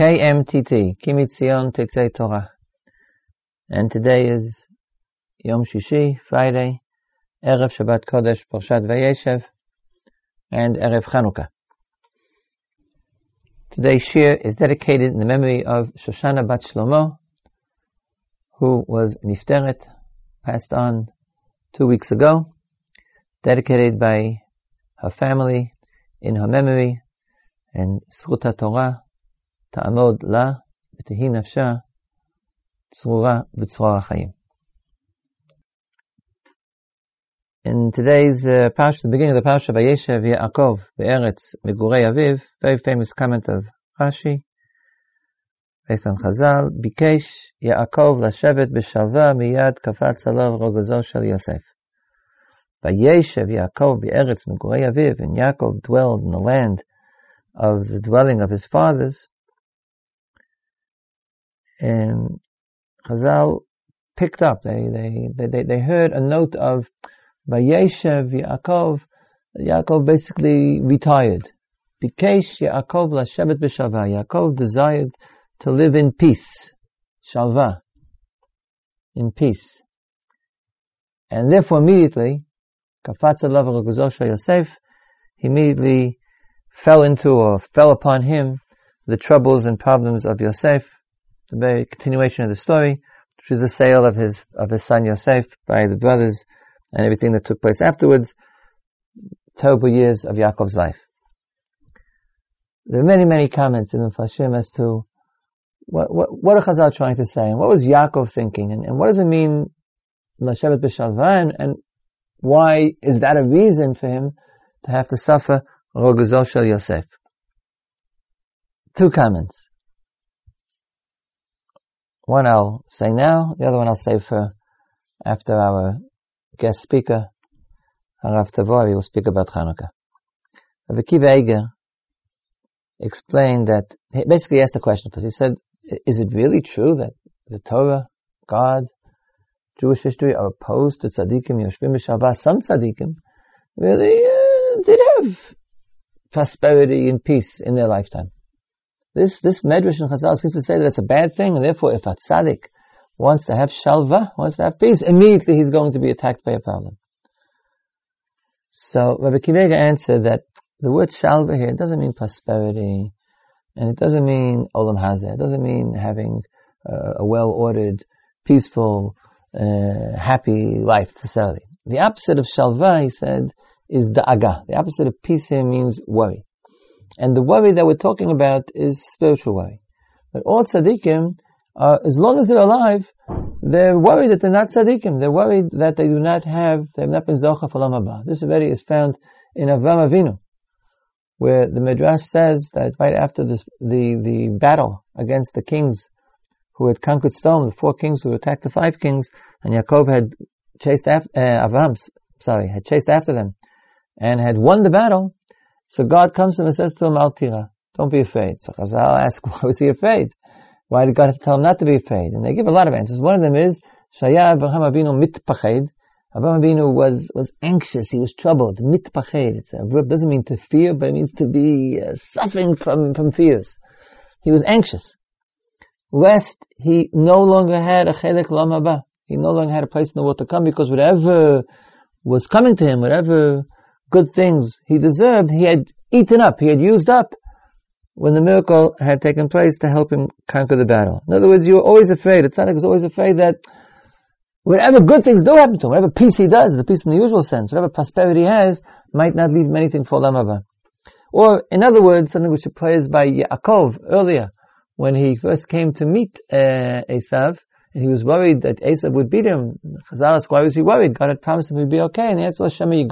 KMTT, Kimitzion Tetzei Torah. And today is Yom Shishi, Friday, Erev Shabbat Kodesh, Parshat Vayeshev, and Erev Chanukah. Today's shir is dedicated in the memory of Shoshana Bat Shlomo, who was Nifteret, passed on two weeks ago, dedicated by her family in her memory, and Sruta Torah, תעמוד לה ותהי נפשה צרורה בצרור החיים. In today's uh, parsha, the beginning of the parsha, Vayeshev Yaakov Be'eretz Megurei Aviv, very famous comment of Rashi, based on Chazal, Bikesh Yaakov Lashevet B'Shalva Miyad Kafatz Alav Rogozo Shel Yosef. Vayeshev Yaakov Be'eretz Megurei Aviv, and Yaakov dwelled in the land of the dwelling of his fathers, and Chazal picked up. They they they they heard a note of Vayeshev Yaakov. Yaakov basically retired. Bikesh Yaakov lashevet b'shalva. Yaakov desired to live in peace, shalva, in peace, and therefore immediately, kafatz alav Yosef, he immediately fell into or fell upon him the troubles and problems of Yosef, the very continuation of the story, which is the sale of his of his son Yosef by the brothers and everything that took place afterwards. Terrible years of Yaakov's life. There are many, many comments in the Fashim as to what, what, what are Chazal trying to say, and what was Yaakov thinking, and, and what does it mean, Lashevet B'Shalvan, and why is that a reason for him to have to suffer Rogazol Shel Yosef? Two comments. One I'll say now, the other one I'll save for after our guest speaker, Harav Tavori, will speak about Hanukkah. Rabbi Akiva Eger explained that, he basically asked the question first. He said, is it really true that the Torah, God, Jewish history are opposed to tzaddikim, yoshvim b'shavah? Some tzaddikim really uh, did have prosperity and peace in their lifetime. This this medrash in Chazal seems to say that it's a bad thing, and therefore, if a tzaddik wants to have shalva, wants to have peace, immediately he's going to be attacked by a problem. So Rabbi Akiva Eger answered that the word shalva here doesn't mean prosperity, and it doesn't mean olam hazeh. It doesn't mean having uh, a well-ordered, peaceful, uh, happy life necessarily. The opposite of shalva, he said, is da'aga. The opposite of peace here means worry. And the worry that we're talking about is spiritual worry. That all tzaddikim, uh, as long as they're alive, they're worried that they're not tzaddikim. They're worried that they do not have, they have not been zocha for. This already is found in Avram Avinu, where the Midrash says that right after this, the, the battle against the kings who had conquered Stone, the four kings who attacked the five kings, and Yaakov had chased after, uh, Avram, sorry, had chased after them, and had won the battle, so God comes to him and says to him, Al tira, don't be afraid. So Chazal ask, why was he afraid? Why did God have to tell him not to be afraid? And they give a lot of answers. One of them is, Shaya Avraham Avinu mitpached. Avraham Avinu was, was anxious, he was troubled. Mitpached. It's a verb, doesn't mean to fear, but it means to be uh, suffering from, from fears. He was anxious. Lest he no longer had a chelek lam haba. He no longer had a place in the world to come because whatever was coming to him, whatever good things he deserved, he had eaten up, he had used up when the miracle had taken place to help him conquer the battle. In other words, you were always afraid, the tzaddik was always afraid that whatever good things do happen to him, whatever peace he does, the peace in the usual sense, whatever prosperity he has, might not leave him anything for Lamava. Or, in other words, something which plays by Yaakov earlier, when he first came to meet uh, Esav, and he was worried that Esav would beat him. Chazal asked, why was he worried? God had promised him he'd be okay, and the answer was, Shema.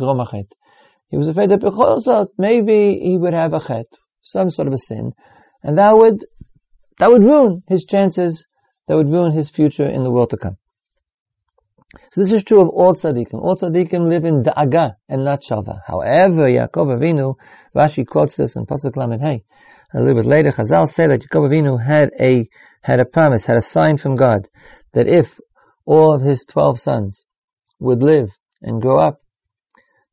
He was afraid that Bechosot, maybe he would have a chet, some sort of a sin, and that would, that would ruin his chances, that would ruin his future in the world to come. So this is true of all tzaddikim. All tzaddikim live in da'aga and not shalva. However, Yaakov Avinu, Rashi quotes this in Pasuk Lamed Hey. A little bit later, Chazal say that Yaakov Avinu had a, had a promise, had a sign from God, that if all of his twelve sons would live and grow up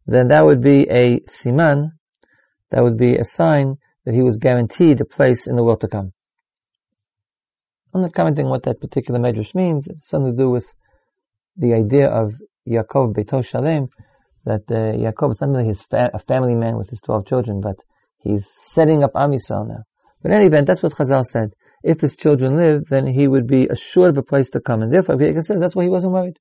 then that would be a siman, that would be a sign that he was guaranteed a place in the world to come. I'm not commenting what that particular medrash means. It's something to do with the idea of Yaakov Beito Shalem, that uh, Yaakov is not only his fa- a family man with his 12 children, but he's setting up Am Yisrael now. But in any event, that's what Chazal said. If his children live, then he would be assured of a place to come. And therefore, Vayika says that's why he wasn't worried.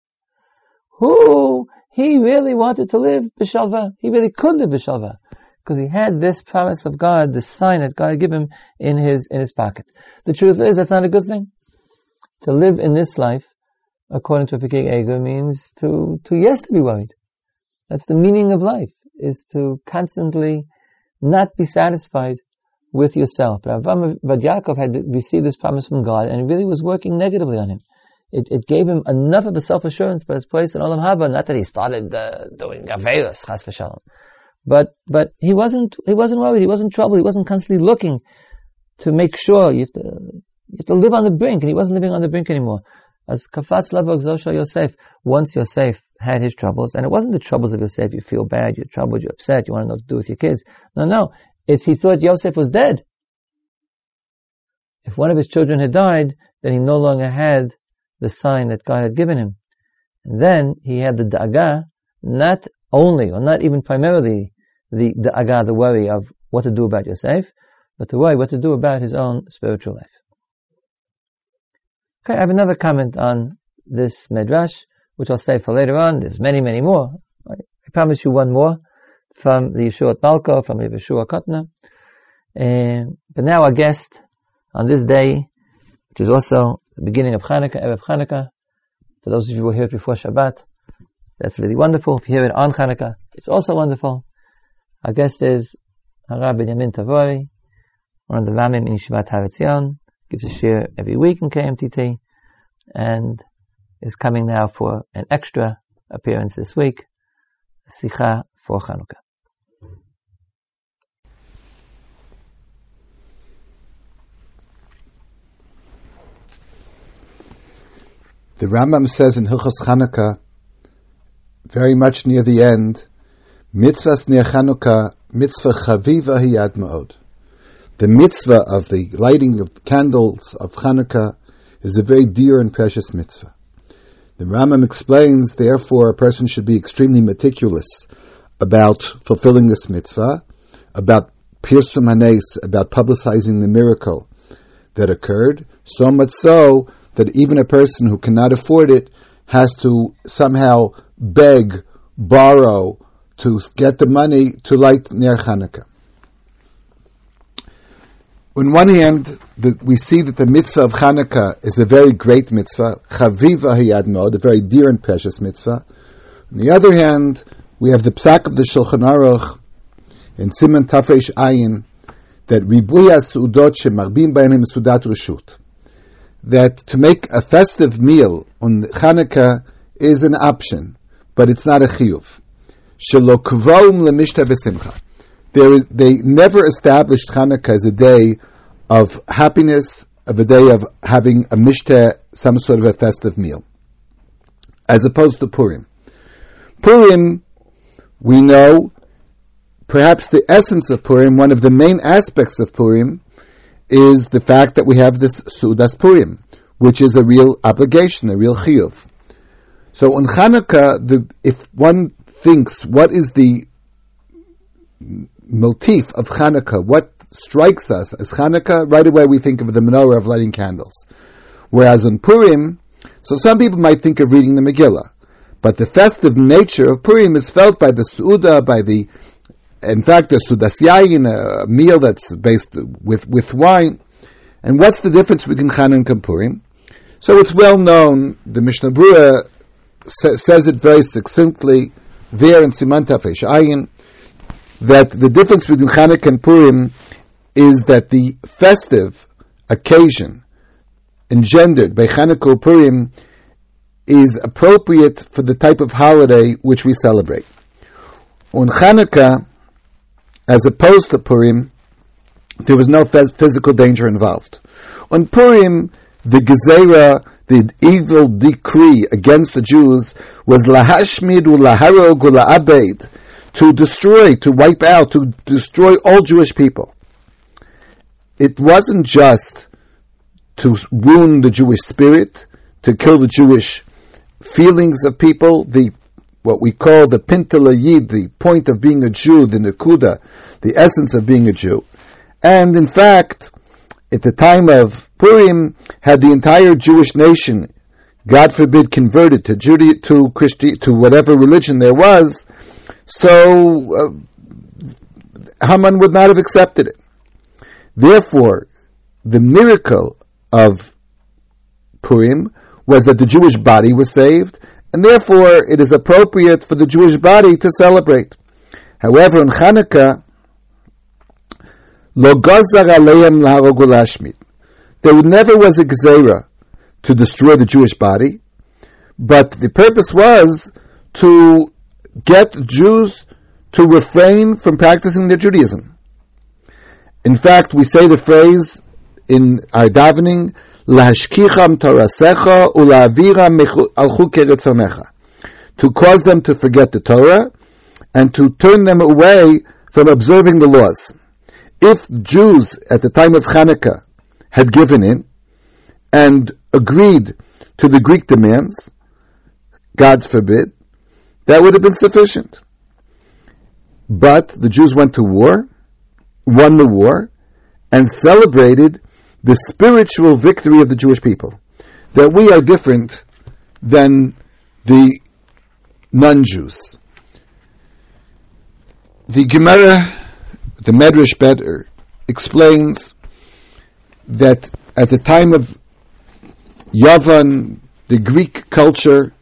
Who? He really wanted to live Bishalva. He really could live Bishalva. Because he had this promise of God, this sign that God gave him in his, in his pocket. The truth is, that's not a good thing. To live in this life, according to a Pekeg Ego, means to, to yes, to be worried. That's the meaning of life, is to constantly not be satisfied with yourself. But Avram, but had received this promise from God, and it really was working negatively on him. It, it gave him enough of a self-assurance by his place in Olam Haba, not that he started uh, doing Gaveus, Chas v'shalom. But, but he wasn't, he wasn't worried, he wasn't troubled, he wasn't constantly looking to make sure you have to, you have to live on the brink, and he wasn't living on the brink anymore. As Kafatz Levok Zosha Yosef, once Yosef had his troubles, and it wasn't the troubles of Yosef, you feel bad, you're troubled, you're upset, you want to know what to do with your kids. No, no. It's he thought Yosef was dead. If one of his children had died, then he no longer had the sign that God had given him. And then he had the da'agah, not only, or not even primarily, the da'agah, the worry of what to do about Yosef, but the worry what to do about his own spiritual life. Okay, I have another comment on this medrash, which I'll save for later on. There's many, many more. I promise you one more from the Yeshuot Malko, from the Yeshua Kotna. Uh, but now our guest on this day, which is also the beginning of Hanukkah, Erev Hanukkah. For those of you who hear it before Shabbat, that's really wonderful. If you hear it on Hanukkah, it's also wonderful. Our guest is Harab Benjamin Tavori, one of the Ramim in Yeshivat Har Etzion, gives a share every week in KMTT, and is coming now for an extra appearance this week, Sikha for Hanukkah. The Rambam says in Hilchos Chanukah, very much near the end, mitzvahs near Chanukah, mitzvah chaviva hiyad ma'od. The mitzvah of the lighting of candles of Chanukah is a very dear and precious mitzvah. The Rambam explains, therefore, a person should be extremely meticulous about fulfilling this mitzvah, about pirsum hanes, about publicizing the miracle that occurred, so much so that even a person who cannot afford it has to somehow beg, borrow to get the money to light Ner Hanukkah. On one hand, the, we see that the mitzvah of Hanukkah is a very great mitzvah, chaviva hiyad mod, a very dear and precious mitzvah. On the other hand, we have the psak of the Shulchan Aruch in Siman Tafresh Ayin that ribuya su'udot shemarbim b'ayim sudat reshut that to make a festive meal on Hanukkah is an option, but it's not a chiyuv. There, They never established Hanukkah as a day of happiness, of a day of having a mishteh, some sort of a festive meal, as opposed to Purim. Purim, we know, perhaps the essence of Purim, one of the main aspects of Purim, is the fact that we have this Sudas Purim, which is a real obligation, a real chiyuv. So on Hanukkah, the, if one thinks what is the motif of Hanukkah, what strikes us as Hanukkah, right away we think of the menorah of lighting candles. Whereas on Purim, so some people might think of reading the Megillah, but the festive nature of Purim is felt by the Su'uda, by the in fact, a sudas yayin, a meal that's based with, with wine. And what's the difference between Chanukah and Purim? So it's well known, the Mishnah Berurah sa- says it very succinctly there in Siman Tafesh Ayin, that the difference between Chanukah and Purim is that the festive occasion engendered by Chanukah Purim is appropriate for the type of holiday which we celebrate. On Chanukah, as opposed to Purim, there was no physical danger involved. On Purim, the Gezerah, the evil decree against the Jews was lahashmid ulaharog ulaabed, to destroy, to wipe out, to destroy all Jewish people. It wasn't just to wound the Jewish spirit, to kill the Jewish feelings of people, the what we call the pintala yid, the point of being a Jew, the nakuda, the essence of being a Jew. And in fact, at the time of Purim, had the entire Jewish nation, God forbid, converted to Judaism, to Christi- to whatever religion there was, so uh, Haman would not have accepted it. Therefore, the miracle of Purim was that the Jewish body was saved, and therefore it is appropriate for the Jewish body to celebrate. However, in Hanukkah, lo gazar aleim. There never was a gzera to destroy the Jewish body, but the purpose was to get Jews to refrain from practicing their Judaism. In fact, we say the phrase in our davening, To cause them to forget the Torah and to turn them away from observing the laws. If Jews at the time of Hanukkah had given in and agreed to the Greek demands, God forbid, that would have been sufficient. But the Jews went to war, won the war, and celebrated the spiritual victory of the Jewish people. That we are different than the non-Jews. The Gemara, the Medrash Beder, explains that at the time of Yavan, the Greek culture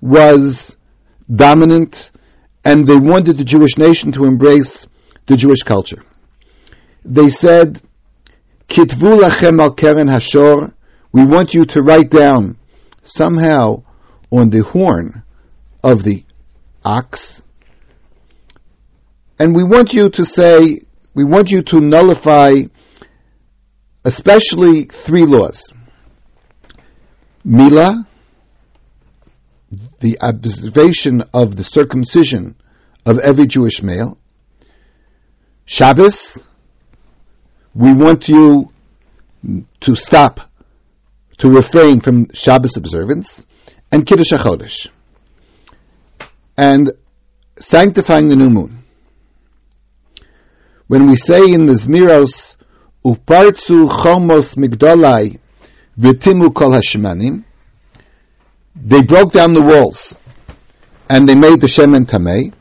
was dominant, and they wanted the Jewish nation to embrace the Jewish culture. They said, Kitvu lachem al keren hashor, we want you to write down somehow on the horn of the ox, and we want you to say, we want you to nullify especially three laws. Mila, the observation of the circumcision of every Jewish male. Shabbos, we want you to stop, to refrain from Shabbos observance, and Kiddush HaChodesh. And sanctifying the new moon. When we say in the Zmiros, Upartzu chomos migdolai v'timu kol hashemanim, they broke down the walls and they made the Shemen Tameh.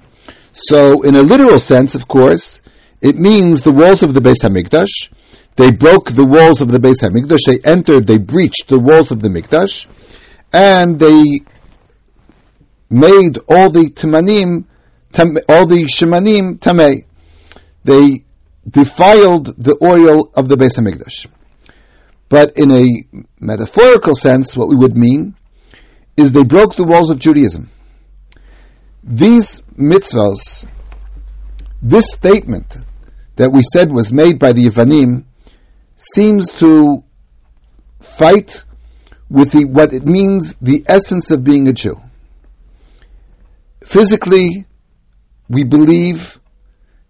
So, in a literal sense, of course, it means the walls of the Beis Hamikdash. They broke the walls of the Beis Hamikdash. They entered, they breached the walls of the Mikdash, and they made all the Tamanim, tam, all the Shemanim Tameh. They defiled the oil of the Beis Hamikdash. But in a metaphorical sense, what we would mean is they broke the walls of Judaism. These mitzvahs, this statement that we said was made by the Yevanim, seems to fight with the, what it means, the essence of being a Jew. Physically, we believe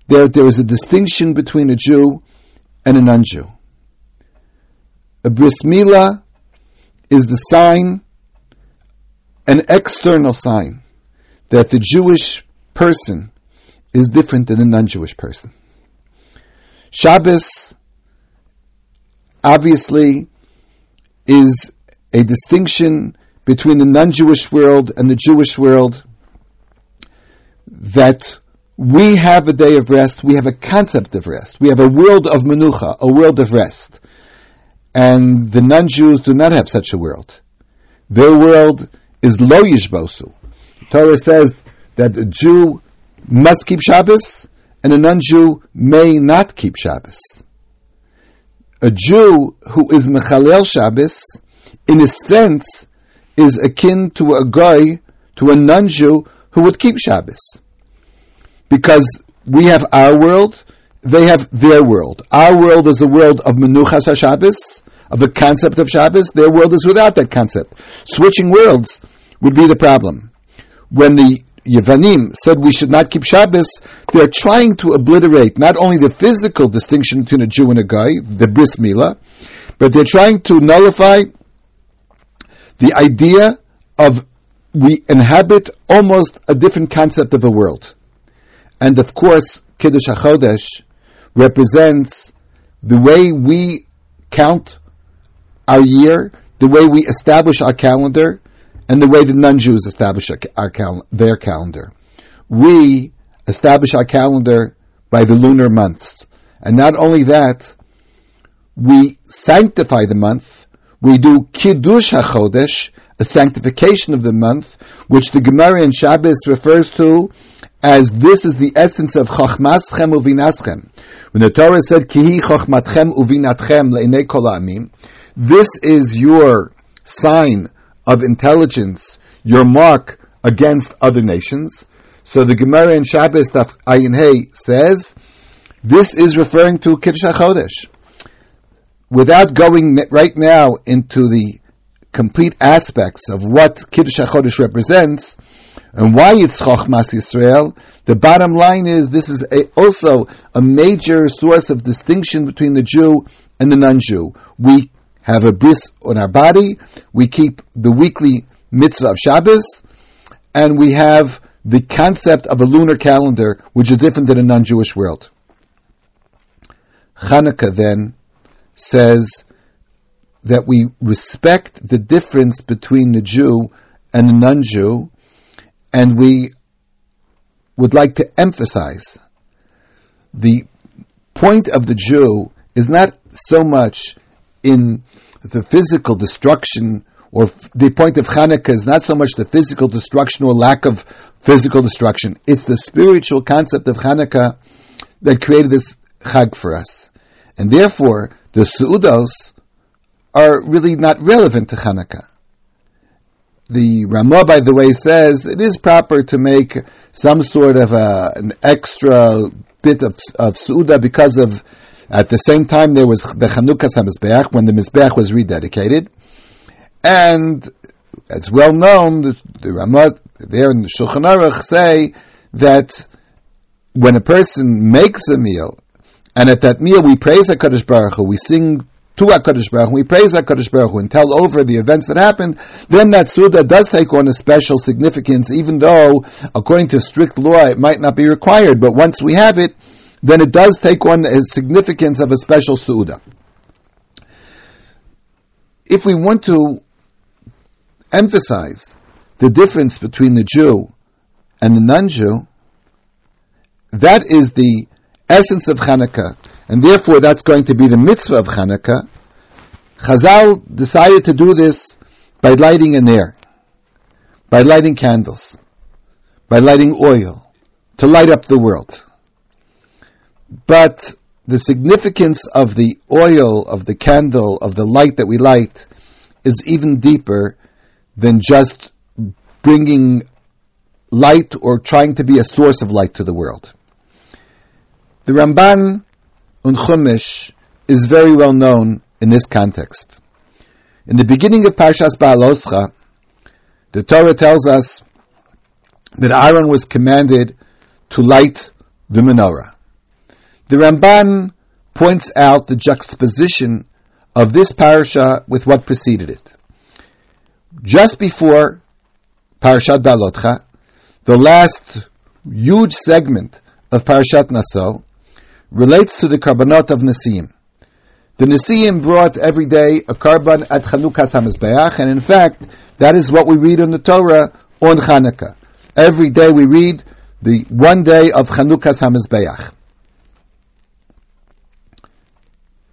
that there is a distinction between a Jew and a non-Jew. A bris milah is the sign an external sign that the Jewish person is different than the non-Jewish person. Shabbos obviously is a distinction between the non-Jewish world and the Jewish world that we have a day of rest, we have a concept of rest, we have a world of menucha, a world of rest. And the non-Jews do not have such a world. Their world is lo yishbosu. Torah says that a Jew must keep Shabbos and a non-Jew may not keep Shabbos. A Jew who is mechalel Shabbos, in a sense, is akin to a guy, to a non-Jew who would keep Shabbos. Because we have our world, they have their world. Our world is a world of menuchas HaShabbos, of the concept of Shabbos. Their world is without that concept. Switching worlds would be the problem. When the Yevanim said we should not keep Shabbos, they're trying to obliterate not only the physical distinction between a Jew and a guy, the bris milah, but they're trying to nullify the idea of we inhabit almost a different concept of a world. And of course, Kiddush HaChodesh represents the way we count our year, the way we establish our calendar, and the way the non-Jews establish our cal- their calendar. We establish our calendar by the lunar months. And not only that, we sanctify the month, we do Kiddush HaChodesh, a sanctification of the month, which the Gemara in Shabbos refers to as this is the essence of Chachmaschem Uvinaschem. When the Torah said, Kihi Chachmatchem Uvinatchem Le'inei Kol this is your sign of intelligence, your mark against other nations. So the Gemara in Shabbos Taf Ayin Hey says, this is referring to Kiddush HaChodesh. Without going right now into the complete aspects of what Kiddush HaChodesh represents and why it's Chochmas Yisrael, the bottom line is this is a, also a major source of distinction between the Jew and the non-Jew. We have a bris on our body, we keep the weekly mitzvah of Shabbos, and we have the concept of a lunar calendar, which is different than a non-Jewish world. Hanukkah then says that we respect the difference between the Jew and the non-Jew, and we would like to emphasize the point of the Jew is not so much in the physical destruction or the point of Hanukkah is not so much the physical destruction or lack of physical destruction. It's the spiritual concept of Hanukkah that created this Chag for us. And therefore, the Su'udos are really not relevant to Hanukkah. The Ramah, by the way, says it is proper to make some sort of a, an extra bit of, of Su'udah because of, at the same time there was the Chanukas HaMizbeach, when the Mizbeach was rededicated. And it's well known, the, the Ramah there in the Shulchan Aruch say that when a person makes a meal, and at that meal we praise HaKadosh Baruch Hu, we sing to HaKadosh Baruch Hu, we praise HaKadosh Baruch Hu and tell over the events that happened, then that Suda does take on a special significance, even though, according to strict law, it might not be required, but once we have it, then it does take on a significance of a special Suda. If we want to emphasize the difference between the Jew and the non-Jew, that is the essence of Hanukkah, and therefore that's going to be the mitzvah of Hanukkah. Chazal decided to do this by lighting an air, by lighting candles, by lighting oil, to light up the world. But the significance of the oil, of the candle, of the light that we light is even deeper than just bringing light or trying to be a source of light to the world. The Ramban on Chumash is very well known in this context. In the beginning of Parshas Baaloscha, the Torah tells us that Aaron was commanded to light the menorah. The Ramban points out the juxtaposition of this parasha with what preceded it. Just before Parashat Balotcha, the last huge segment of Parashat Naso, relates to the Karbanot of Nesiim. The Nesiim brought every day a korban at Chanukas HaMizbeach, and in fact, that is what we read in the Torah on Chanukah. Every day we read the one day of Chanukas HaMizbeach.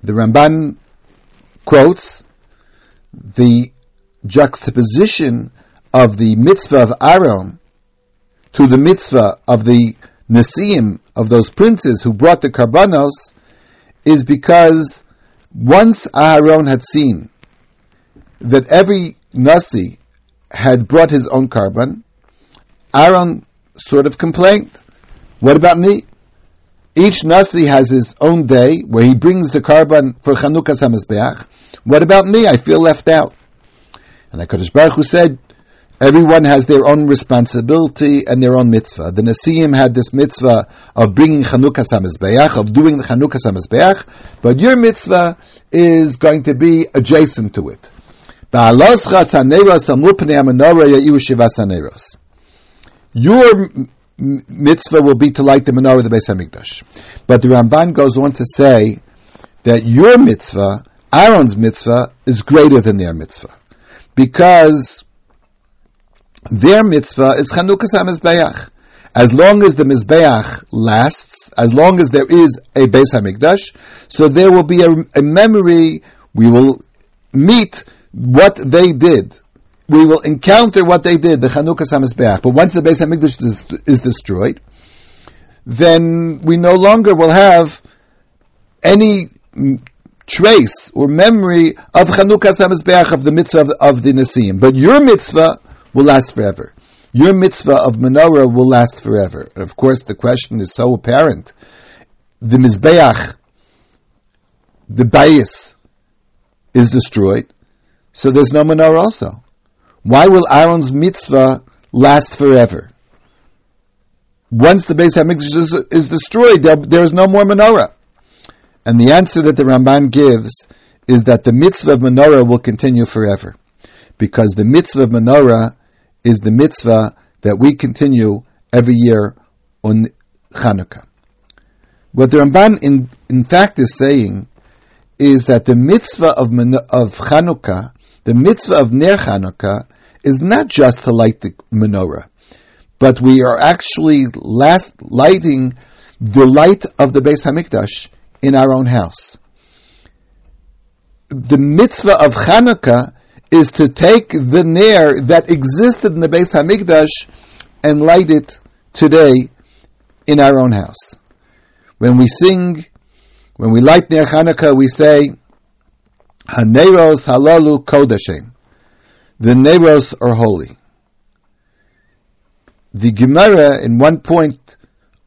The Ramban quotes the juxtaposition of the mitzvah of Aaron to the mitzvah of the Nesiim, of those princes who brought the karbanos, is because once Aaron had seen that every Nasi had brought his own korban, Aaron sort of complained, what about me? Each Nasi has his own day where he brings the korban for Chanukah HaMizbeach. What about me? I feel left out. And HaKadosh Baruch Hu said, Everyone has their own responsibility and their own mitzvah. The Nasiim had this mitzvah of bringing Chanukah Samizbeach, of doing the Chanukah Samizbeach, but your mitzvah is going to be adjacent to it. Your mitzvah will be to light the menorah of the Beis Hamikdash. But the Ramban goes on to say that your mitzvah, Aaron's mitzvah, is greater than their mitzvah. Because their mitzvah is Chanukas HaMizbeach. As long as the Mizbeach lasts, as long as there is a Beis HaMikdash, so there will be a, a memory, we will meet what they did. We will encounter what they did, the Chanukas HaMizbeach. But once the Beis HaMikdash is, is destroyed, then we no longer will have any trace or memory of Chanukas HaMizbeach, of the mitzvah of, of the Nasim. But your mitzvah will last forever. Your mitzvah of menorah will last forever. And of course, the question is so apparent. The Mizbeach, the bias, is destroyed, so there's no menorah also. Why will Aaron's mitzvah last forever? Once the Beis Hamikdash is, is destroyed, there, there is no more menorah. And the answer that the Ramban gives is that the mitzvah of menorah will continue forever. Because the mitzvah of menorah is the mitzvah that we continue every year on Hanukkah. What the Ramban in, in fact is saying is that the mitzvah of, of Hanukkah, the mitzvah of Ner Hanukkah, is not just to light the menorah, but we are actually last lighting the light of the Beis Hamikdash in our own house. The mitzvah of Hanukkah is to take the nair that existed in the Beis Hamikdash and light it today in our own house. When we sing, when we light Ner Hanukkah, we say, Haneros halalu kodashim. The Neros are holy. The Gemara, in one point,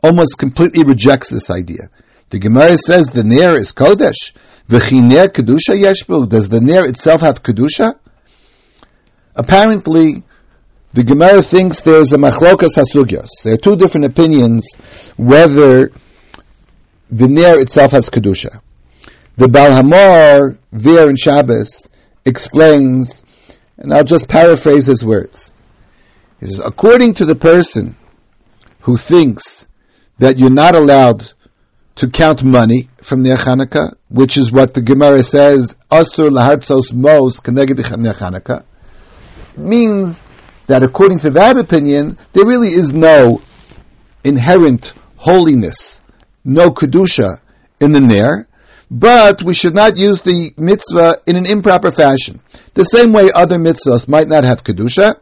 almost completely rejects this idea. The Gemara says the Ner is Kodesh. V'chiner Kedusha Yeshbu. Does the Ner itself have Kedusha? Apparently, the Gemara thinks there's a machlokas hasugyos. There are two different opinions whether the Ner itself has Kedusha. The Baal HaMaor, there in Shabbos, explains, and I'll just paraphrase his words. He says, according to the person who thinks that you're not allowed to count money from the Chanukah, which is what the Gemara says, Asur lahartzos mos keneged Chanukah, means that according to that opinion, there really is no inherent holiness, no kedusha in the ner, but we should not use the mitzvah in an improper fashion. The same way other mitzvahs might not have kedusha,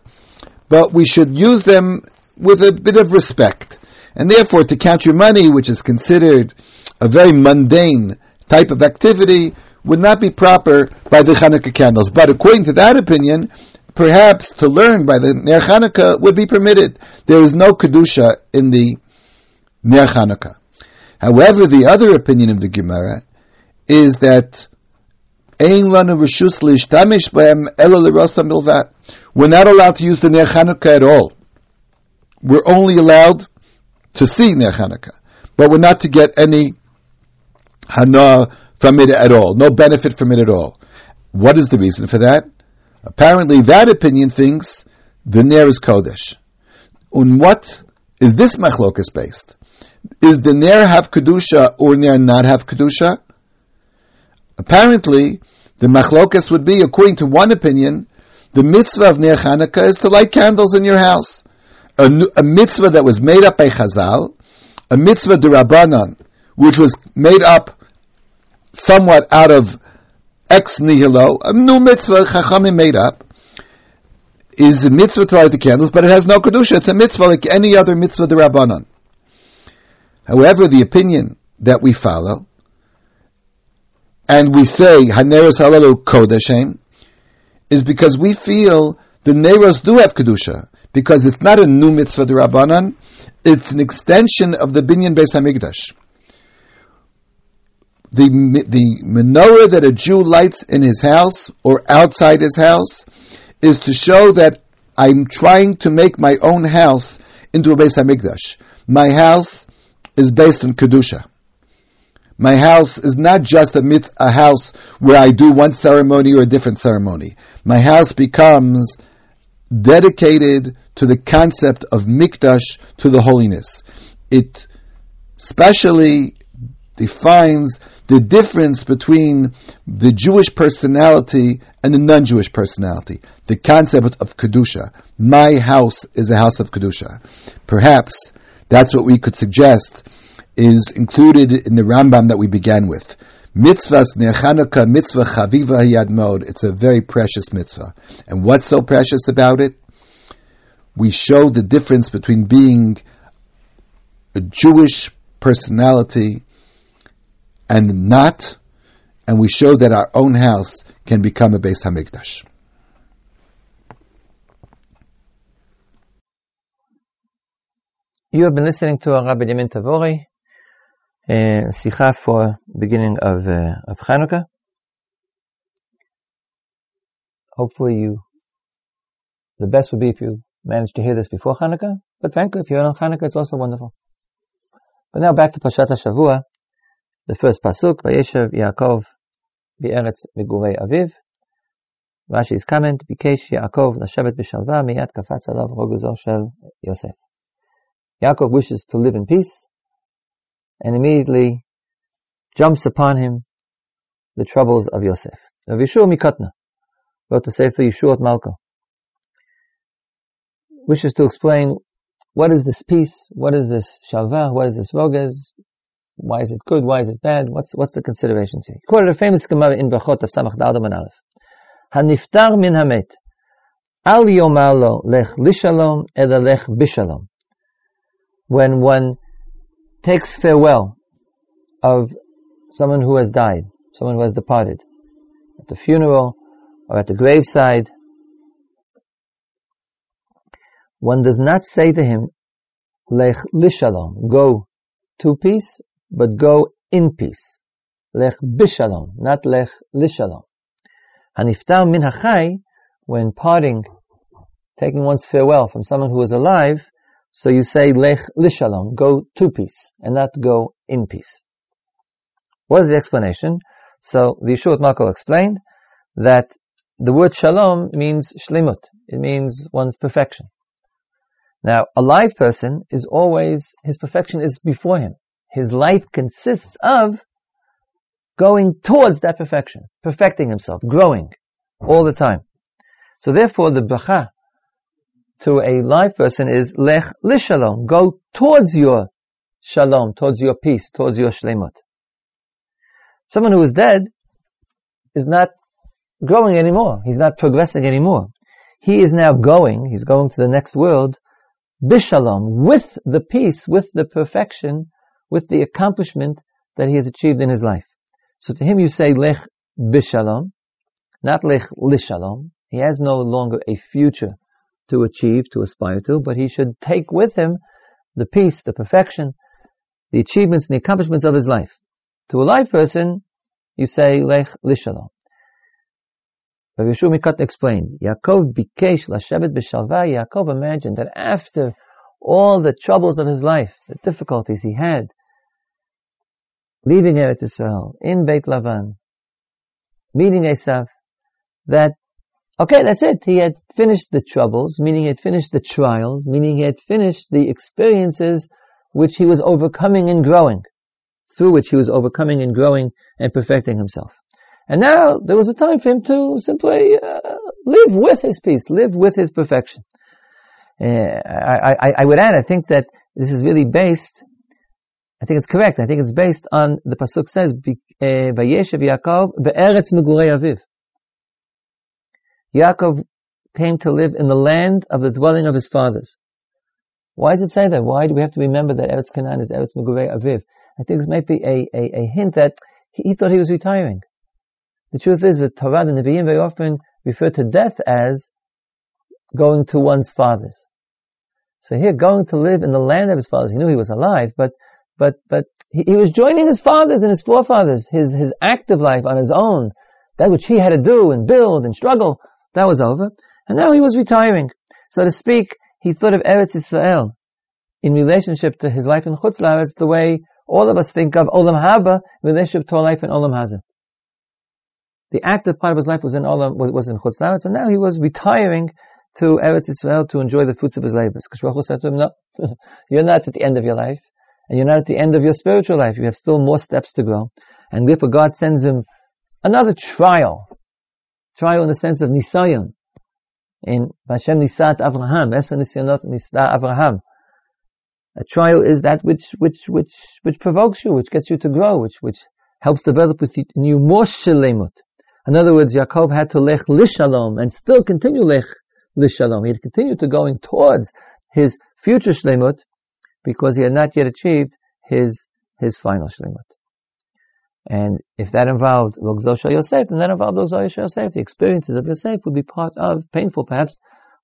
but we should use them with a bit of respect. And therefore, to count your money, which is considered a very mundane type of activity, would not be proper by the Hanukkah candles. But according to that opinion, perhaps to learn by the Ner Chanukah would be permitted. There is no Kedusha in the Ner Chanukah. However, the other opinion of the Gemara is that we're not allowed to use the Ner Chanukah at all. We're only allowed to see Ner Chanukah, but we're not to get any hana from it at all, no benefit from it at all. What is the reason for that? Apparently, that opinion thinks the Ner is Kodesh. On what is this machlokas based? Is the Ner have Kedusha or Ner not have Kedusha? Apparently, the machlokas would be, according to one opinion, the mitzvah of Ner Chanukah is to light candles in your house. A, a mitzvah that was made up by Chazal, a mitzvah derabanan, which was made up somewhat out of ex nihilo, a new mitzvah Chachamim made up, is a mitzvah to light the candles, but it has no kedusha. It's a mitzvah like any other mitzvah rabbanon. However, the opinion that we follow, and we say haneros halalu kodeshem, is because we feel the neros do have kedusha because it's not a new mitzvah rabbanon; it's an extension of the binyan beis hamikdash the the menorah that a Jew lights in his house or outside his house is to show that I'm trying to make my own house into a Beis Hamikdash. My house is based on Kedusha. My house is not just a, mit, a house where I do one ceremony or a different ceremony. My house becomes dedicated to the concept of mikdash, to the holiness. It specially defines the difference between the Jewish personality and the non-Jewish personality. The concept of Kedusha. My house is a house of Kedusha. Perhaps that's what we could suggest is included in the Rambam that we began with. Mitzvahs Nechanukah Mitzvah Chaviva Yad Mod. It's a very precious mitzvah. And what's so precious about it? We show the difference between being a Jewish personality and not, and we show that our own house can become a Beis Hamikdash. You have been listening to Rabbi Yamin Tavori, uh, for beginning of, uh, of Chanukah. Hopefully you, the best would be if you manage to hear this before Chanukah, but frankly, if you're on Chanukah, it's also wonderful. But now back to Pashat Shavua, the first pasuk, Vayeshev Yaakov Be'eretz Megurei Aviv. Rashi's comment, Bikesh Yaakov Lashevet B'Shalva Miyat Kafatz Alav Roguzo Shel Yosef. Yaakov wishes to live in peace, and immediately jumps upon him the troubles of Yosef. Rav Yeshua Mikotna wrote the Sefer Yeshuot Malko. Wishes to explain what is this peace, what is this shalva, what is this rogez, why is it good, why is it bad, what's, what's the considerations here. He quoted a famous Gemara in Brachot of Samach Daldo and Aleph. Haniftar min hamet, al yomar lo lech lishalom ela lech bishalom. When one takes farewell of someone who has died, someone who has departed, at the funeral or at the graveside, one does not say to him, Lech lishalom, go to peace, but go in peace. Lech bishalom, not lech lishalom. Haniftar min hachai, when parting, taking one's farewell from someone who is alive, so you say lech lishalom, go to peace, and not go in peace. What is the explanation? So the Yeshuot Malko explained that the word shalom means shlimut. It means one's perfection. Now, a live person is always, his perfection is before him. His life consists of going towards that perfection, perfecting himself, growing all the time. So therefore, the bracha to a live person is lech lishalom. Go towards your shalom, towards your peace, towards your shlemut. Someone who is dead is not growing anymore. He's not progressing anymore. He is now going, he's going to the next world, bishalom, with the peace, with the perfection, with the accomplishment that he has achieved in his life. So to him you say lech bishalom, not lech lishalom. He has no longer a future to achieve, to aspire to, but he should take with him the peace, the perfection, the achievements and the accomplishments of his life. To a live person, you say, Lech Lishalom. Rabbi Yeshua Mikot explained, Yaakov bikesh lashevet b'shalva, Yaakov imagined that after all the troubles of his life, the difficulties he had, leaving Eretz Israel, in Beit Lavan, meeting Esav, that Okay, that's it. He had finished the troubles, meaning he had finished the trials, meaning he had finished the experiences which he was overcoming and growing, through which he was overcoming and growing and perfecting himself. And now there was a time for him to simply uh, live with his peace, live with his perfection. Uh, I, I, I, would add, I think that this is really based, I think it's correct, I think it's based on, the Pasuk says, uh, Vayeshev Yaakov be'eretz megurei aviv. Yaakov came to live in the land of the dwelling of his fathers. Why does it say that? Why do we have to remember that Eretz Canaan is Eretz Megurei Aviv? I think this might be a, a, a hint that he, he, thought he was retiring. The truth is that Torah and Nevi'im very often refer to death as going to one's fathers. So here, going to live in the land of his fathers, he knew he was alive, but but but he, he was joining his fathers and his forefathers, his his active life on his own, that which he had to do and build and struggle. That was over. And now he was retiring. so to speak, he thought of Eretz Israel in relationship to his life in Chutz La'aretz the way all of us think of Olam Haba in relationship to our life in Olam Hazeh. The active part of his life was in Olam, was in Chutz La'aretz, and now he was retiring to Eretz Israel to enjoy the fruits of his labors. Baruch said to him, no, you're not at the end of your life, and you're not at the end of your spiritual life. You have still more steps to grow. And therefore God sends him another trial. Trial in the sense of Nisayon. In Hashem Nisat Avraham, Esa Nisyanot Nisa Avraham. A trial is that which, which, which, which provokes you, which gets you to grow, which, which helps develop with you more shalemut. In other words, Yaakov had to lech lishalom and still continue lech lishalom. He had continued to going towards his future shlemut because he had not yet achieved his, his final shlemut. And if that involved rogzo shel Yosef, then that involved rogzo shel Yosef. The experiences of Yosef would be part of, painful perhaps,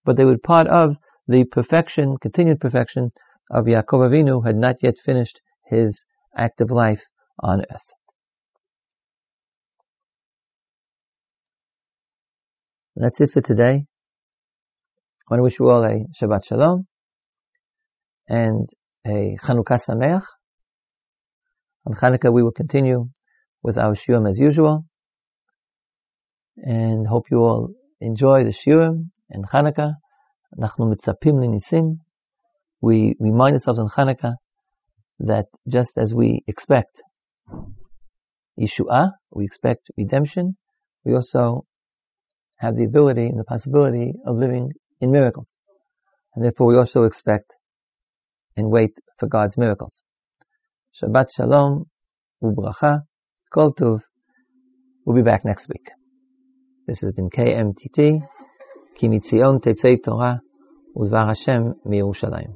but they would part of the perfection, continued perfection of Yaakov Avinu had not yet finished his active life on earth. That's it for today. I want to wish you all a Shabbat Shalom and a Chanukah Sameach. On Chanukah we will continue with our Shiurim as usual and hope you all enjoy the Shiurim and Chanukah. אנחנו מצפים לניסים we remind ourselves on Hanukkah that just as we expect Yeshua, we expect redemption, we also have the ability and the possibility of living in miracles. And therefore we also expect and wait for God's miracles. Shabbat Shalom, Ubracha, Kol Tuv. We'll be back next week. This has been KMTT, Ki MiTzion Tetzei Torah, Udvar Hashem, Mirushalayim.